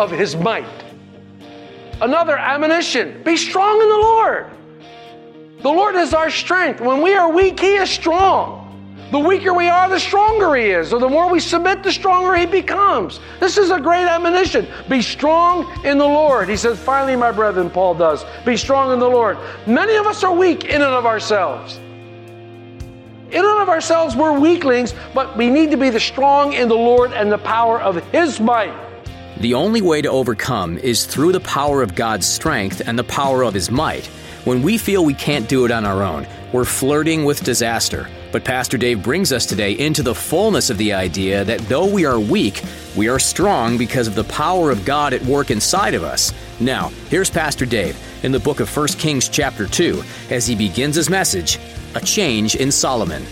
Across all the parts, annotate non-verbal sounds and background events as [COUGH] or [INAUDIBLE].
Of his might. Another admonition be strong in the Lord. The Lord is our strength. When we are weak, he is strong. The weaker we are, the stronger he is. Or the more we submit, the stronger he becomes. This is a great admonition. Be strong in the Lord. He says, finally, my brethren, Paul does, be strong in the Lord. Many of us are weak in and of ourselves. In and of ourselves, we're weaklings, but we need to be the strong in the Lord and the power of his might. The only way to overcome is through the power of God's strength and the power of His might. When we feel we can't do it on our own, we're flirting with disaster. But Pastor Dave brings us today into the fullness of the idea that though we are weak, we are strong because of the power of God at work inside of us. Now, here's Pastor Dave in the book of 1 Kings, chapter 2, as he begins his message A Change in Solomon.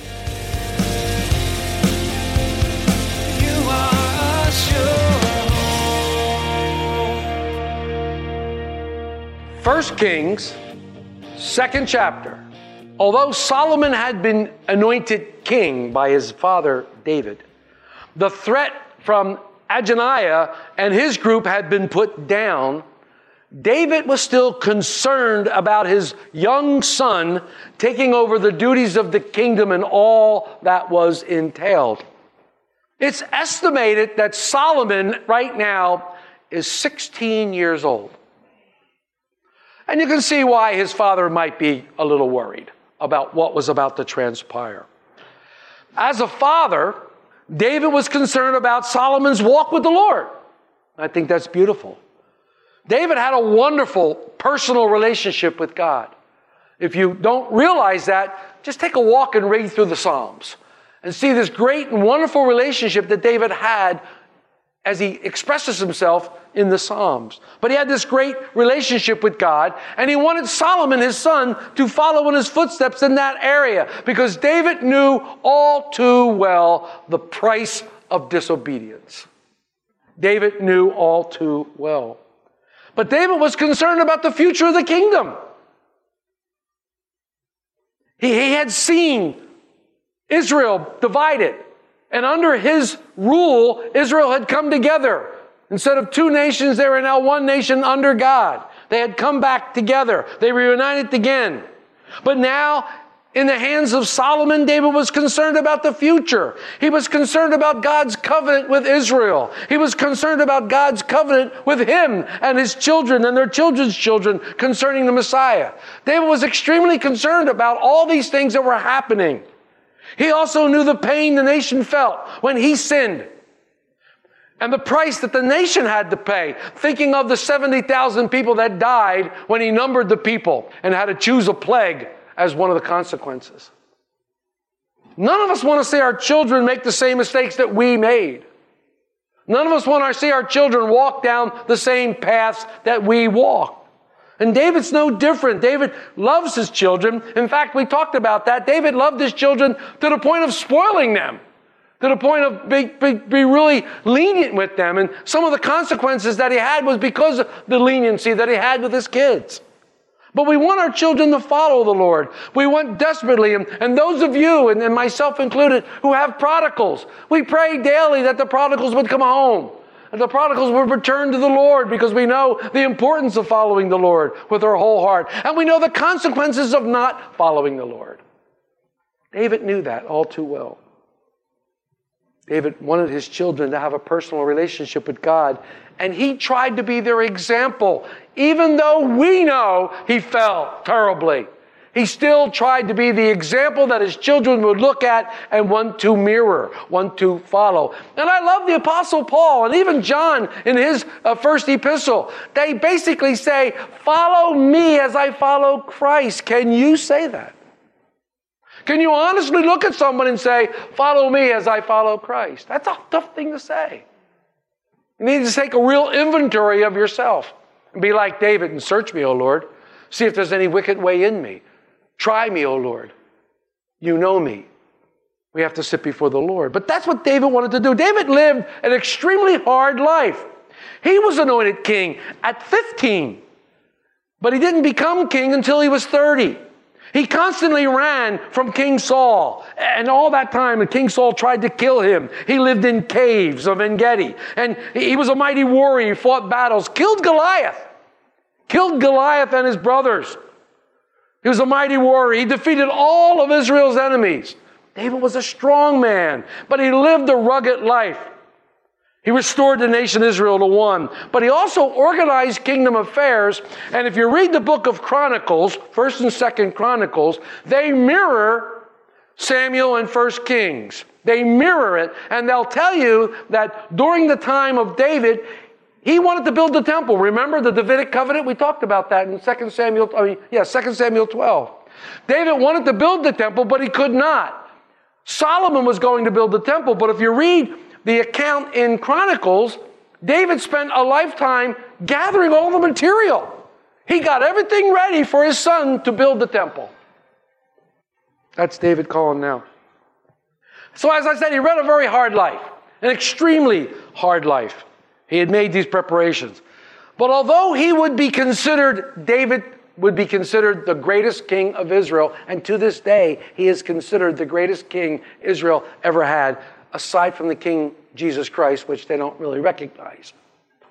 1 Kings, second chapter. Although Solomon had been anointed king by his father David, the threat from Adonijah and his group had been put down. David was still concerned about his young son taking over the duties of the kingdom and all that was entailed. It's estimated that Solomon right now is 16 years old. And you can see why his father might be a little worried about what was about to transpire. As a father, David was concerned about Solomon's walk with the Lord. I think that's beautiful. David had a wonderful personal relationship with God. If you don't realize that, just take a walk and read through the Psalms and see this great and wonderful relationship that David had as he expresses himself in the Psalms. But he had this great relationship with God, and he wanted Solomon, his son, to follow in his footsteps in that area because David knew all too well the price of disobedience. David knew all too well. But David was concerned about the future of the kingdom. He, he had seen Israel divided. And under his rule, Israel had come together. Instead of two nations, they were now one nation under God. They had come back together. They were united again. But now, in the hands of Solomon, David was concerned about the future. He was concerned about God's covenant with Israel. He was concerned about God's covenant with him and his children and their children's children concerning the Messiah. David was extremely concerned about all these things that were happening. He also knew the pain the nation felt when he sinned and the price that the nation had to pay, thinking of the 70,000 people that died when he numbered the people and had to choose a plague as one of the consequences. None of us want to see our children make the same mistakes that we made. None of us want to see our children walk down the same paths that we walked. And David's no different. David loves his children. In fact, we talked about that. David loved his children to the point of spoiling them, to the point of be, be, be really lenient with them. And some of the consequences that he had was because of the leniency that he had with his kids. But we want our children to follow the Lord. We want desperately, and, and those of you, and, and myself included, who have prodigals, we pray daily that the prodigals would come home. And the prodigals would return to the Lord because we know the importance of following the Lord with our whole heart. And we know the consequences of not following the Lord. David knew that all too well. David wanted his children to have a personal relationship with God, and he tried to be their example, even though we know he fell terribly. He still tried to be the example that his children would look at and want to mirror, want to follow. And I love the Apostle Paul and even John in his uh, first epistle. They basically say, Follow me as I follow Christ. Can you say that? Can you honestly look at someone and say, Follow me as I follow Christ? That's a tough thing to say. You need to take a real inventory of yourself and be like David and search me, O Lord. See if there's any wicked way in me. Try me, O Lord. You know me. We have to sit before the Lord. But that's what David wanted to do. David lived an extremely hard life. He was anointed king at 15, but he didn't become king until he was 30. He constantly ran from King Saul. And all that time, King Saul tried to kill him. He lived in caves of En Gedi, And he was a mighty warrior. He fought battles, killed Goliath, killed Goliath and his brothers. He was a mighty warrior. He defeated all of Israel's enemies. David was a strong man, but he lived a rugged life. He restored the nation Israel to one, but he also organized kingdom affairs. And if you read the book of Chronicles, 1st and 2nd Chronicles, they mirror Samuel and 1st Kings. They mirror it, and they'll tell you that during the time of David, he wanted to build the temple. Remember the Davidic covenant? We talked about that in 2 Samuel, I mean, yeah, 2 Samuel 12. David wanted to build the temple, but he could not. Solomon was going to build the temple, but if you read the account in Chronicles, David spent a lifetime gathering all the material. He got everything ready for his son to build the temple. That's David calling now. So, as I said, he led a very hard life, an extremely hard life. He had made these preparations. But although he would be considered, David would be considered the greatest king of Israel, and to this day, he is considered the greatest king Israel ever had aside from the King Jesus Christ, which they don't really recognize.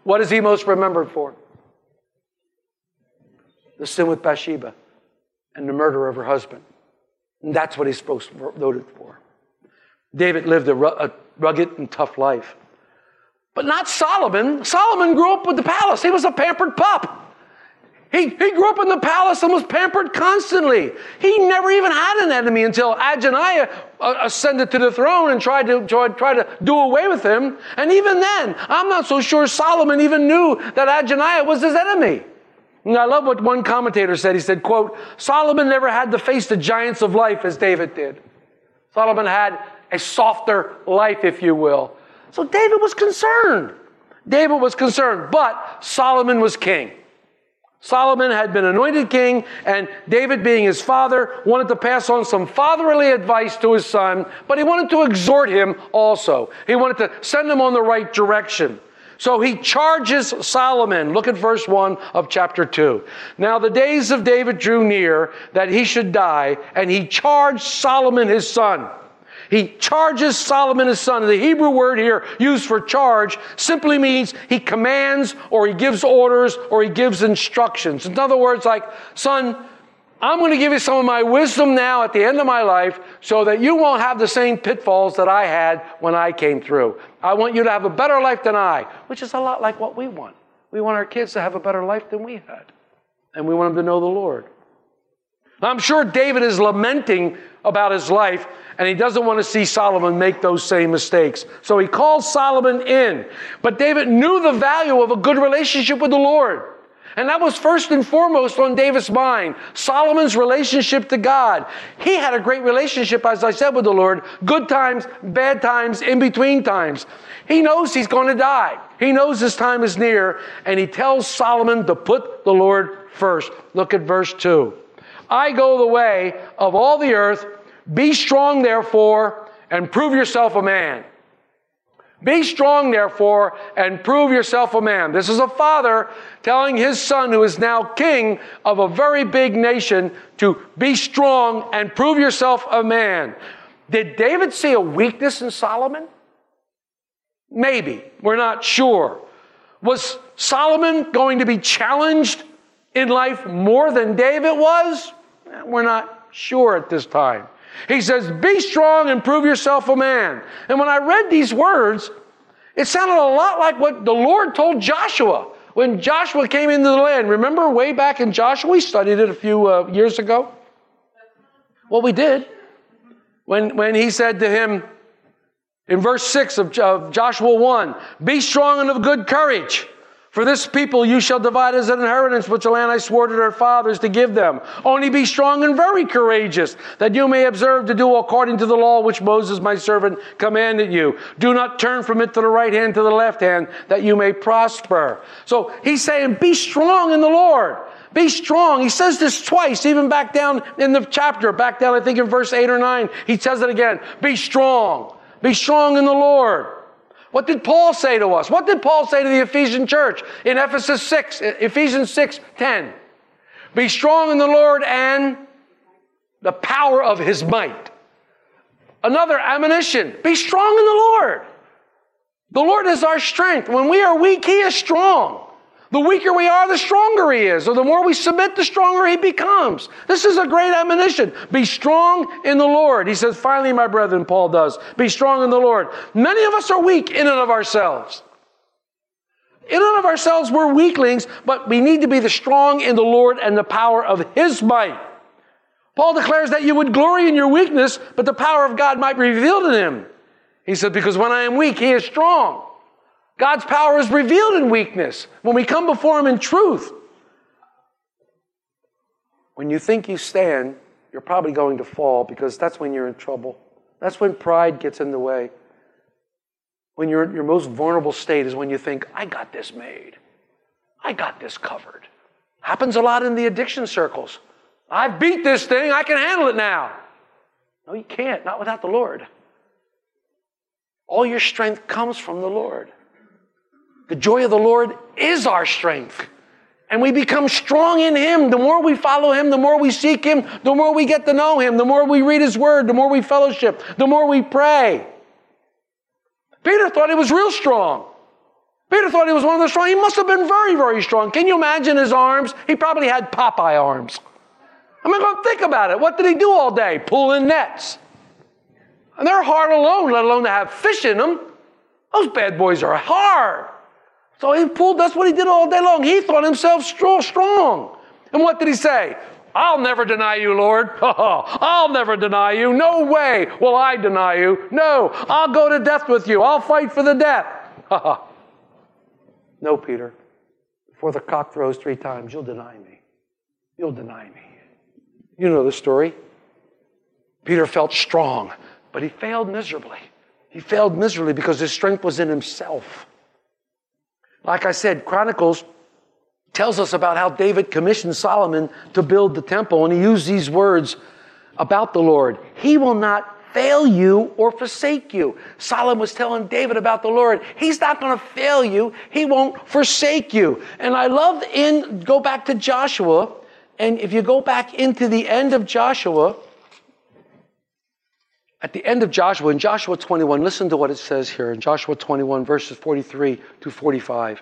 What is he most remembered for? The sin with Bathsheba and the murder of her husband. And that's what he's supposed to be voted for. David lived a rugged and tough life. But not Solomon. Solomon grew up with the palace. He was a pampered pup. He, he grew up in the palace and was pampered constantly. He never even had an enemy until Adonijah uh, ascended to the throne and tried to, try to do away with him. And even then, I'm not so sure Solomon even knew that Adonijah was his enemy. And I love what one commentator said. He said, quote, Solomon never had to face the giants of life as David did. Solomon had a softer life, if you will. So David was concerned. David was concerned, but Solomon was king. Solomon had been anointed king, and David, being his father, wanted to pass on some fatherly advice to his son, but he wanted to exhort him also. He wanted to send him on the right direction. So he charges Solomon. Look at verse 1 of chapter 2. Now the days of David drew near that he should die, and he charged Solomon his son he charges Solomon his son. The Hebrew word here used for charge simply means he commands or he gives orders or he gives instructions. In other words, like, son, I'm going to give you some of my wisdom now at the end of my life so that you won't have the same pitfalls that I had when I came through. I want you to have a better life than I, which is a lot like what we want. We want our kids to have a better life than we had. And we want them to know the Lord. I'm sure David is lamenting about his life and he doesn't want to see Solomon make those same mistakes. So he calls Solomon in. But David knew the value of a good relationship with the Lord. And that was first and foremost on David's mind. Solomon's relationship to God. He had a great relationship, as I said, with the Lord. Good times, bad times, in between times. He knows he's going to die. He knows his time is near. And he tells Solomon to put the Lord first. Look at verse 2. I go the way of all the earth be strong, therefore, and prove yourself a man. Be strong, therefore, and prove yourself a man. This is a father telling his son, who is now king of a very big nation, to be strong and prove yourself a man. Did David see a weakness in Solomon? Maybe. We're not sure. Was Solomon going to be challenged in life more than David was? We're not sure at this time. He says, Be strong and prove yourself a man. And when I read these words, it sounded a lot like what the Lord told Joshua when Joshua came into the land. Remember way back in Joshua? We studied it a few uh, years ago. Well, we did. When, when he said to him in verse 6 of, of Joshua 1 Be strong and of good courage. For this people you shall divide as an inheritance, which the land I swore to their fathers to give them. Only be strong and very courageous, that you may observe to do according to the law which Moses my servant commanded you. Do not turn from it to the right hand, to the left hand, that you may prosper. So he's saying, be strong in the Lord. Be strong. He says this twice, even back down in the chapter, back down, I think in verse 8 or 9. He says it again. Be strong. Be strong in the Lord. What did Paul say to us? What did Paul say to the Ephesian church in Ephesus 6, uh, Ephesians 6, 10? Be strong in the Lord and the power of his might. Another admonition be strong in the Lord. The Lord is our strength. When we are weak, he is strong. The weaker we are, the stronger he is. Or the more we submit, the stronger he becomes. This is a great admonition. Be strong in the Lord. He says, finally, my brethren, Paul does, be strong in the Lord. Many of us are weak in and of ourselves. In and of ourselves, we're weaklings, but we need to be the strong in the Lord and the power of his might. Paul declares that you would glory in your weakness, but the power of God might be revealed in him. He said, because when I am weak, he is strong. God's power is revealed in weakness when we come before Him in truth. When you think you stand, you're probably going to fall because that's when you're in trouble. That's when pride gets in the way. When you're your most vulnerable state is when you think, I got this made. I got this covered. Happens a lot in the addiction circles. I beat this thing, I can handle it now. No, you can't, not without the Lord. All your strength comes from the Lord. The joy of the Lord is our strength. And we become strong in Him. The more we follow Him, the more we seek Him, the more we get to know Him, the more we read His Word, the more we fellowship, the more we pray. Peter thought he was real strong. Peter thought he was one of the strong. He must have been very, very strong. Can you imagine his arms? He probably had Popeye arms. I mean, go think about it. What did he do all day? Pulling nets. And they're hard alone, let alone to have fish in them. Those bad boys are hard. So he pulled, that's what he did all day long. He thought himself strong. And what did he say? I'll never deny you, Lord. [LAUGHS] I'll never deny you. No way will I deny you. No, I'll go to death with you. I'll fight for the death. [LAUGHS] no, Peter. Before the cock throws three times, you'll deny me. You'll deny me. You know the story. Peter felt strong, but he failed miserably. He failed miserably because his strength was in himself. Like I said, Chronicles tells us about how David commissioned Solomon to build the temple, and he used these words about the Lord. He will not fail you or forsake you. Solomon was telling David about the Lord. He's not going to fail you. He won't forsake you. And I love in, go back to Joshua, and if you go back into the end of Joshua, at the end of Joshua, in Joshua 21, listen to what it says here in Joshua 21, verses 43 to 45.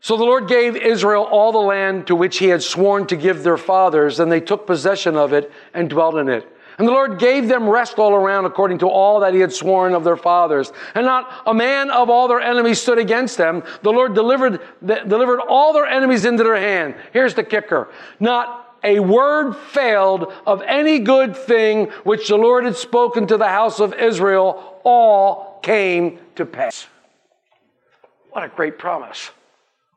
So the Lord gave Israel all the land to which he had sworn to give their fathers, and they took possession of it and dwelt in it. And the Lord gave them rest all around according to all that he had sworn of their fathers. And not a man of all their enemies stood against them. The Lord delivered, delivered all their enemies into their hand. Here's the kicker. Not a word failed of any good thing which the Lord had spoken to the house of Israel, all came to pass. What a great promise.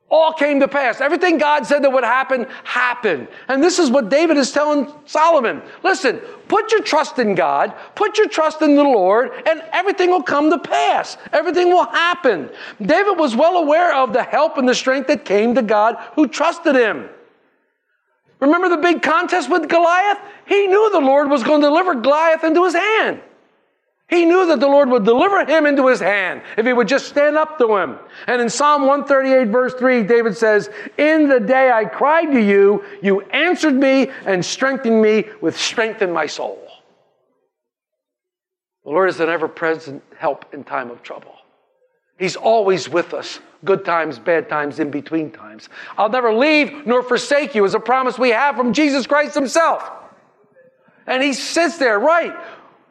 All came to pass. Everything God said that would happen, happened. And this is what David is telling Solomon. Listen, put your trust in God, put your trust in the Lord, and everything will come to pass. Everything will happen. David was well aware of the help and the strength that came to God who trusted him. Remember the big contest with Goliath? He knew the Lord was going to deliver Goliath into his hand. He knew that the Lord would deliver him into his hand if he would just stand up to him. And in Psalm 138, verse 3, David says, In the day I cried to you, you answered me and strengthened me with strength in my soul. The Lord is an ever present help in time of trouble. He's always with us good times, bad times, in between times. I'll never leave nor forsake you is a promise we have from Jesus Christ Himself. And He sits there, right?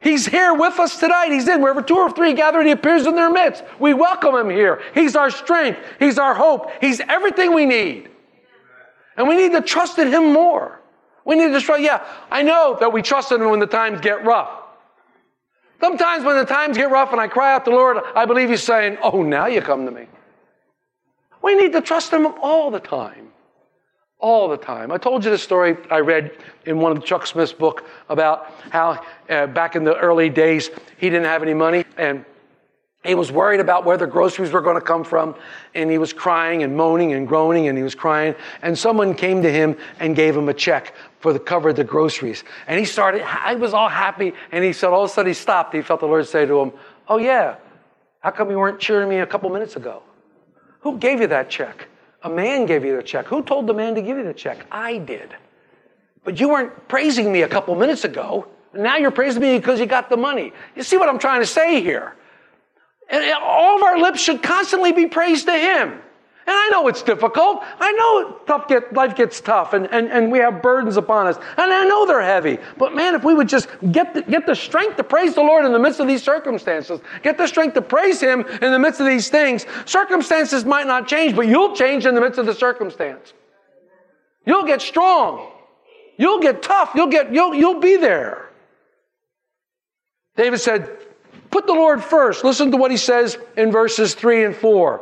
He's here with us tonight. He's in wherever two or three gather, He appears in their midst. We welcome Him here. He's our strength. He's our hope. He's everything we need. And we need to trust in Him more. We need to trust, yeah, I know that we trust in Him when the times get rough. Sometimes when the times get rough and I cry out to the Lord, I believe He's saying, Oh, now you come to me. We need to trust Him all the time. All the time. I told you the story I read in one of Chuck Smith's book about how uh, back in the early days he didn't have any money and he was worried about where the groceries were going to come from, and he was crying and moaning and groaning, and he was crying. And someone came to him and gave him a check for the cover of the groceries. And he started, I was all happy, and he said, all of a sudden he stopped. He felt the Lord say to him, Oh, yeah, how come you weren't cheering me a couple minutes ago? Who gave you that check? A man gave you the check. Who told the man to give you the check? I did. But you weren't praising me a couple minutes ago. Now you're praising me because you got the money. You see what I'm trying to say here? And all of our lips should constantly be praised to Him. And I know it's difficult. I know tough get, life gets tough and, and, and we have burdens upon us. And I know they're heavy. But man, if we would just get the, get the strength to praise the Lord in the midst of these circumstances, get the strength to praise Him in the midst of these things, circumstances might not change, but you'll change in the midst of the circumstance. You'll get strong. You'll get tough. You'll get, you'll, you'll be there. David said, Put the Lord first. Listen to what he says in verses 3 and 4.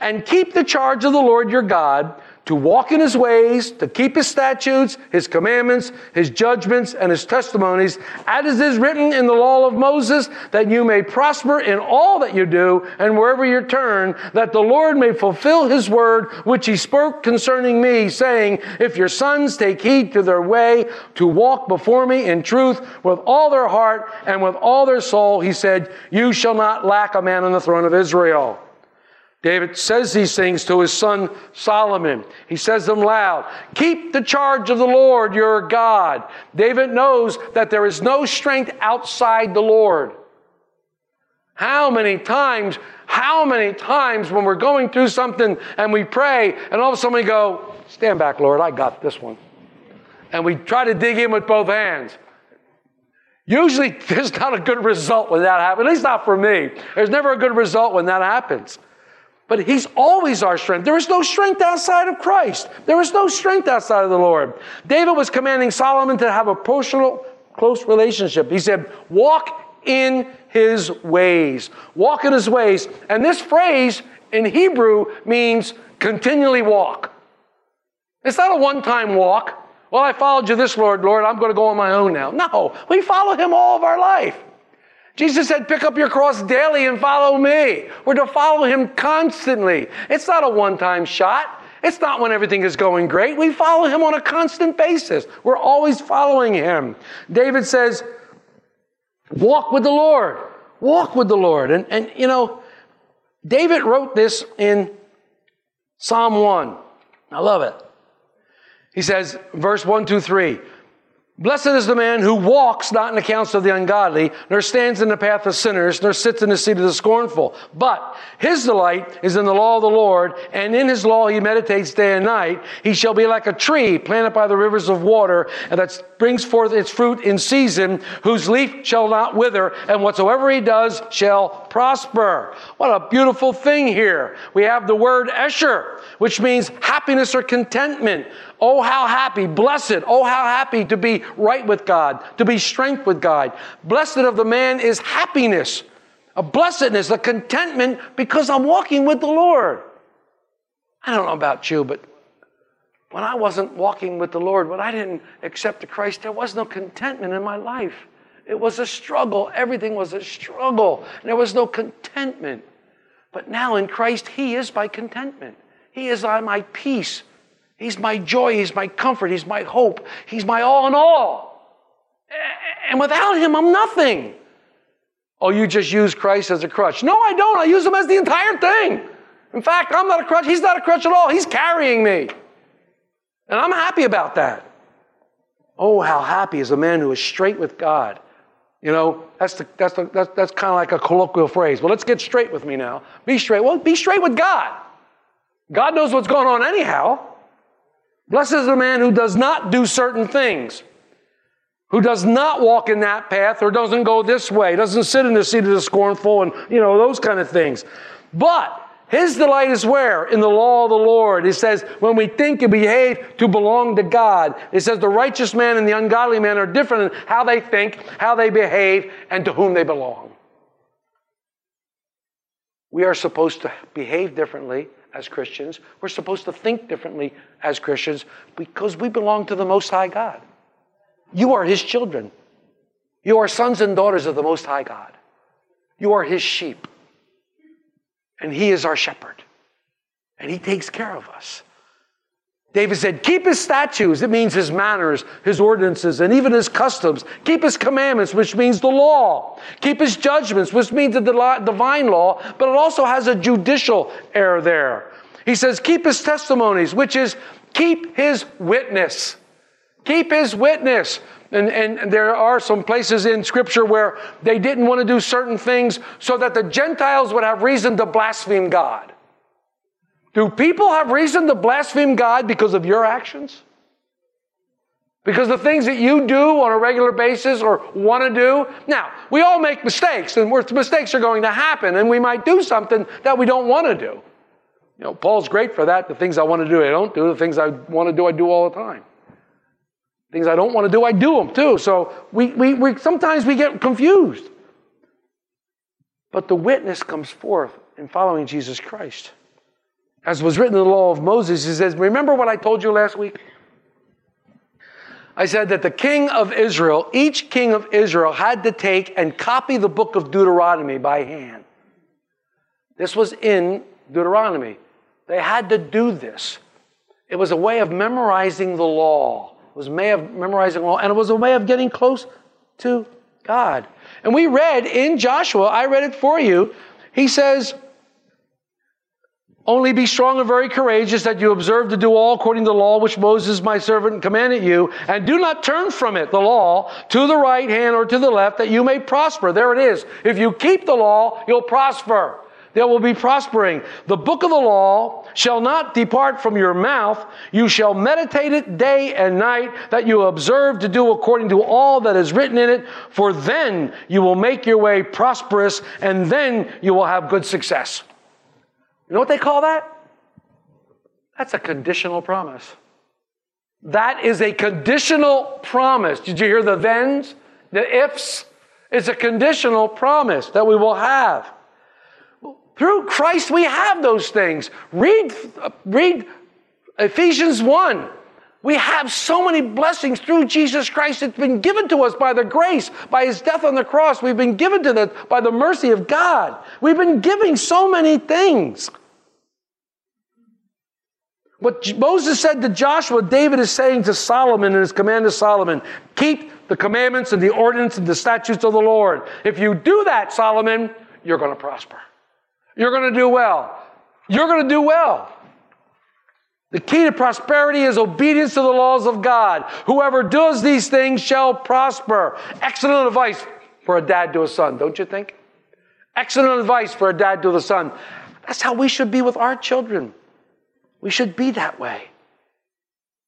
And keep the charge of the Lord your God to walk in his ways, to keep his statutes, his commandments, his judgments, and his testimonies, as is written in the law of Moses, that you may prosper in all that you do and wherever you turn, that the Lord may fulfill his word which he spoke concerning me, saying, If your sons take heed to their way to walk before me in truth with all their heart and with all their soul, he said, You shall not lack a man on the throne of Israel. David says these things to his son Solomon. He says them loud. Keep the charge of the Lord your God. David knows that there is no strength outside the Lord. How many times, how many times when we're going through something and we pray and all of a sudden we go, Stand back, Lord, I got this one. And we try to dig in with both hands. Usually [LAUGHS] there's not a good result when that happens, at least not for me. There's never a good result when that happens. But He's always our strength. There is no strength outside of Christ. There is no strength outside of the Lord. David was commanding Solomon to have a personal, close relationship. He said, Walk in His ways. Walk in His ways. And this phrase in Hebrew means continually walk. It's not a one time walk. Well, I followed you this, Lord, Lord, I'm going to go on my own now. No, we follow Him all of our life. Jesus said, pick up your cross daily and follow me. We're to follow him constantly. It's not a one time shot. It's not when everything is going great. We follow him on a constant basis. We're always following him. David says, walk with the Lord. Walk with the Lord. And, and you know, David wrote this in Psalm 1. I love it. He says, verse 1, 2, 3. Blessed is the man who walks not in the counsel of the ungodly, nor stands in the path of sinners, nor sits in the seat of the scornful. But his delight is in the law of the Lord, and in his law he meditates day and night. He shall be like a tree planted by the rivers of water, and that brings forth its fruit in season, whose leaf shall not wither, and whatsoever he does shall prosper. What a beautiful thing here. We have the word Esher, which means happiness or contentment. Oh, how happy, blessed, oh, how happy to be right with God, to be strength with God. Blessed of the man is happiness, a blessedness, a contentment because I'm walking with the Lord. I don't know about you, but when I wasn't walking with the Lord, when I didn't accept the Christ, there was no contentment in my life. It was a struggle. Everything was a struggle. There was no contentment. But now in Christ, He is my contentment. He is my peace. He's my joy. He's my comfort. He's my hope. He's my all in all. And without him, I'm nothing. Oh, you just use Christ as a crutch. No, I don't. I use him as the entire thing. In fact, I'm not a crutch. He's not a crutch at all. He's carrying me. And I'm happy about that. Oh, how happy is a man who is straight with God. You know, that's, the, that's, the, that's, that's kind of like a colloquial phrase. Well, let's get straight with me now. Be straight. Well, be straight with God. God knows what's going on anyhow. Blessed is the man who does not do certain things, who does not walk in that path or doesn't go this way, doesn't sit in the seat of the scornful and, you know, those kind of things. But his delight is where? In the law of the Lord. He says, when we think and behave to belong to God. It says the righteous man and the ungodly man are different in how they think, how they behave, and to whom they belong. We are supposed to behave differently as Christians. We're supposed to think differently as Christians because we belong to the Most High God. You are His children. You are sons and daughters of the Most High God. You are His sheep. And He is our shepherd. And He takes care of us. David said, Keep his statutes. It means his manners, his ordinances, and even his customs. Keep his commandments, which means the law. Keep his judgments, which means the divine law, but it also has a judicial air there. He says, Keep his testimonies, which is keep his witness. Keep his witness. And, and there are some places in Scripture where they didn't want to do certain things so that the Gentiles would have reason to blaspheme God. Do people have reason to blaspheme God because of your actions? Because the things that you do on a regular basis or want to do? Now, we all make mistakes, and mistakes are going to happen, and we might do something that we don't want to do. You know, Paul's great for that. The things I want to do, I don't do. The things I want to do, I do all the time. Things I don't want to do, I do them too. So we, we, we sometimes we get confused. But the witness comes forth in following Jesus Christ. As was written in the law of Moses, he says, Remember what I told you last week? I said that the king of Israel, each king of Israel, had to take and copy the book of Deuteronomy by hand. This was in Deuteronomy. They had to do this. It was a way of memorizing the law. It was a way of memorizing law, and it was a way of getting close to God. And we read in Joshua, I read it for you. He says, only be strong and very courageous that you observe to do all according to the law which Moses my servant commanded you, and do not turn from it, the law, to the right hand or to the left, that you may prosper. There it is. If you keep the law, you'll prosper. There will be prospering. The book of the law shall not depart from your mouth. You shall meditate it day and night, that you observe to do according to all that is written in it, for then you will make your way prosperous, and then you will have good success. You know what they call that? That's a conditional promise. That is a conditional promise. Did you hear the thens, the ifs? It's a conditional promise that we will have. Through Christ, we have those things. Read, read Ephesians 1. We have so many blessings through Jesus Christ. It's been given to us by the grace, by his death on the cross. We've been given to that by the mercy of God. We've been giving so many things. What Moses said to Joshua, David is saying to Solomon in his command to Solomon keep the commandments and the ordinance and the statutes of the Lord. If you do that, Solomon, you're going to prosper. You're going to do well. You're going to do well. The key to prosperity is obedience to the laws of God. Whoever does these things shall prosper. Excellent advice for a dad to a son, don't you think? Excellent advice for a dad to the son. That's how we should be with our children. We should be that way.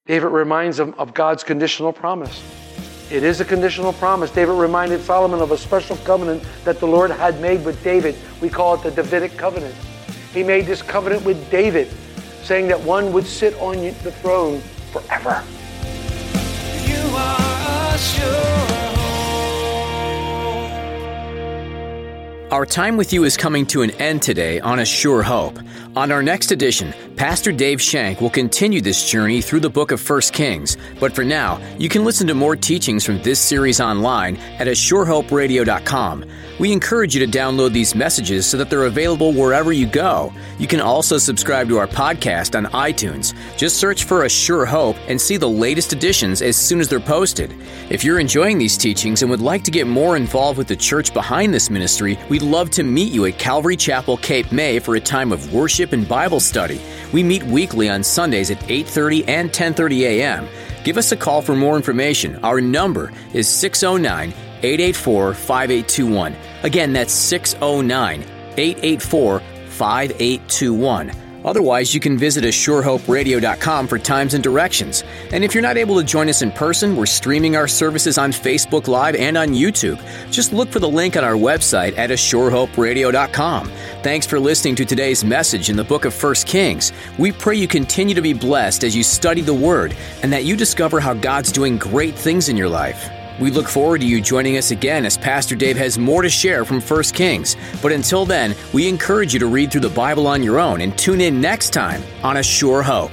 David reminds them of God's conditional promise. It is a conditional promise. David reminded Solomon of a special covenant that the Lord had made with David. We call it the Davidic covenant. He made this covenant with David saying that one would sit on the throne forever. Our time with you is coming to an end today on A Sure Hope. On our next edition, Pastor Dave Shank will continue this journey through the book of 1 Kings. But for now, you can listen to more teachings from this series online at ASureHopeRadio.com. We encourage you to download these messages so that they're available wherever you go. You can also subscribe to our podcast on iTunes. Just search for A Sure Hope and see the latest editions as soon as they're posted. If you're enjoying these teachings and would like to get more involved with the church behind this ministry, we'd love to meet you at Calvary Chapel, Cape May for a time of worship and Bible study. We meet weekly on Sundays at 8:30 and 10:30 a.m. Give us a call for more information. Our number is 609 884 5821. Again, that's 609 884 5821. Otherwise, you can visit ASureHopeRadio.com for times and directions. And if you're not able to join us in person, we're streaming our services on Facebook Live and on YouTube. Just look for the link on our website at ASureHopeRadio.com. Thanks for listening to today's message in the book of 1 Kings. We pray you continue to be blessed as you study the Word and that you discover how God's doing great things in your life. We look forward to you joining us again as Pastor Dave has more to share from 1 Kings. But until then, we encourage you to read through the Bible on your own and tune in next time on A Sure Hope.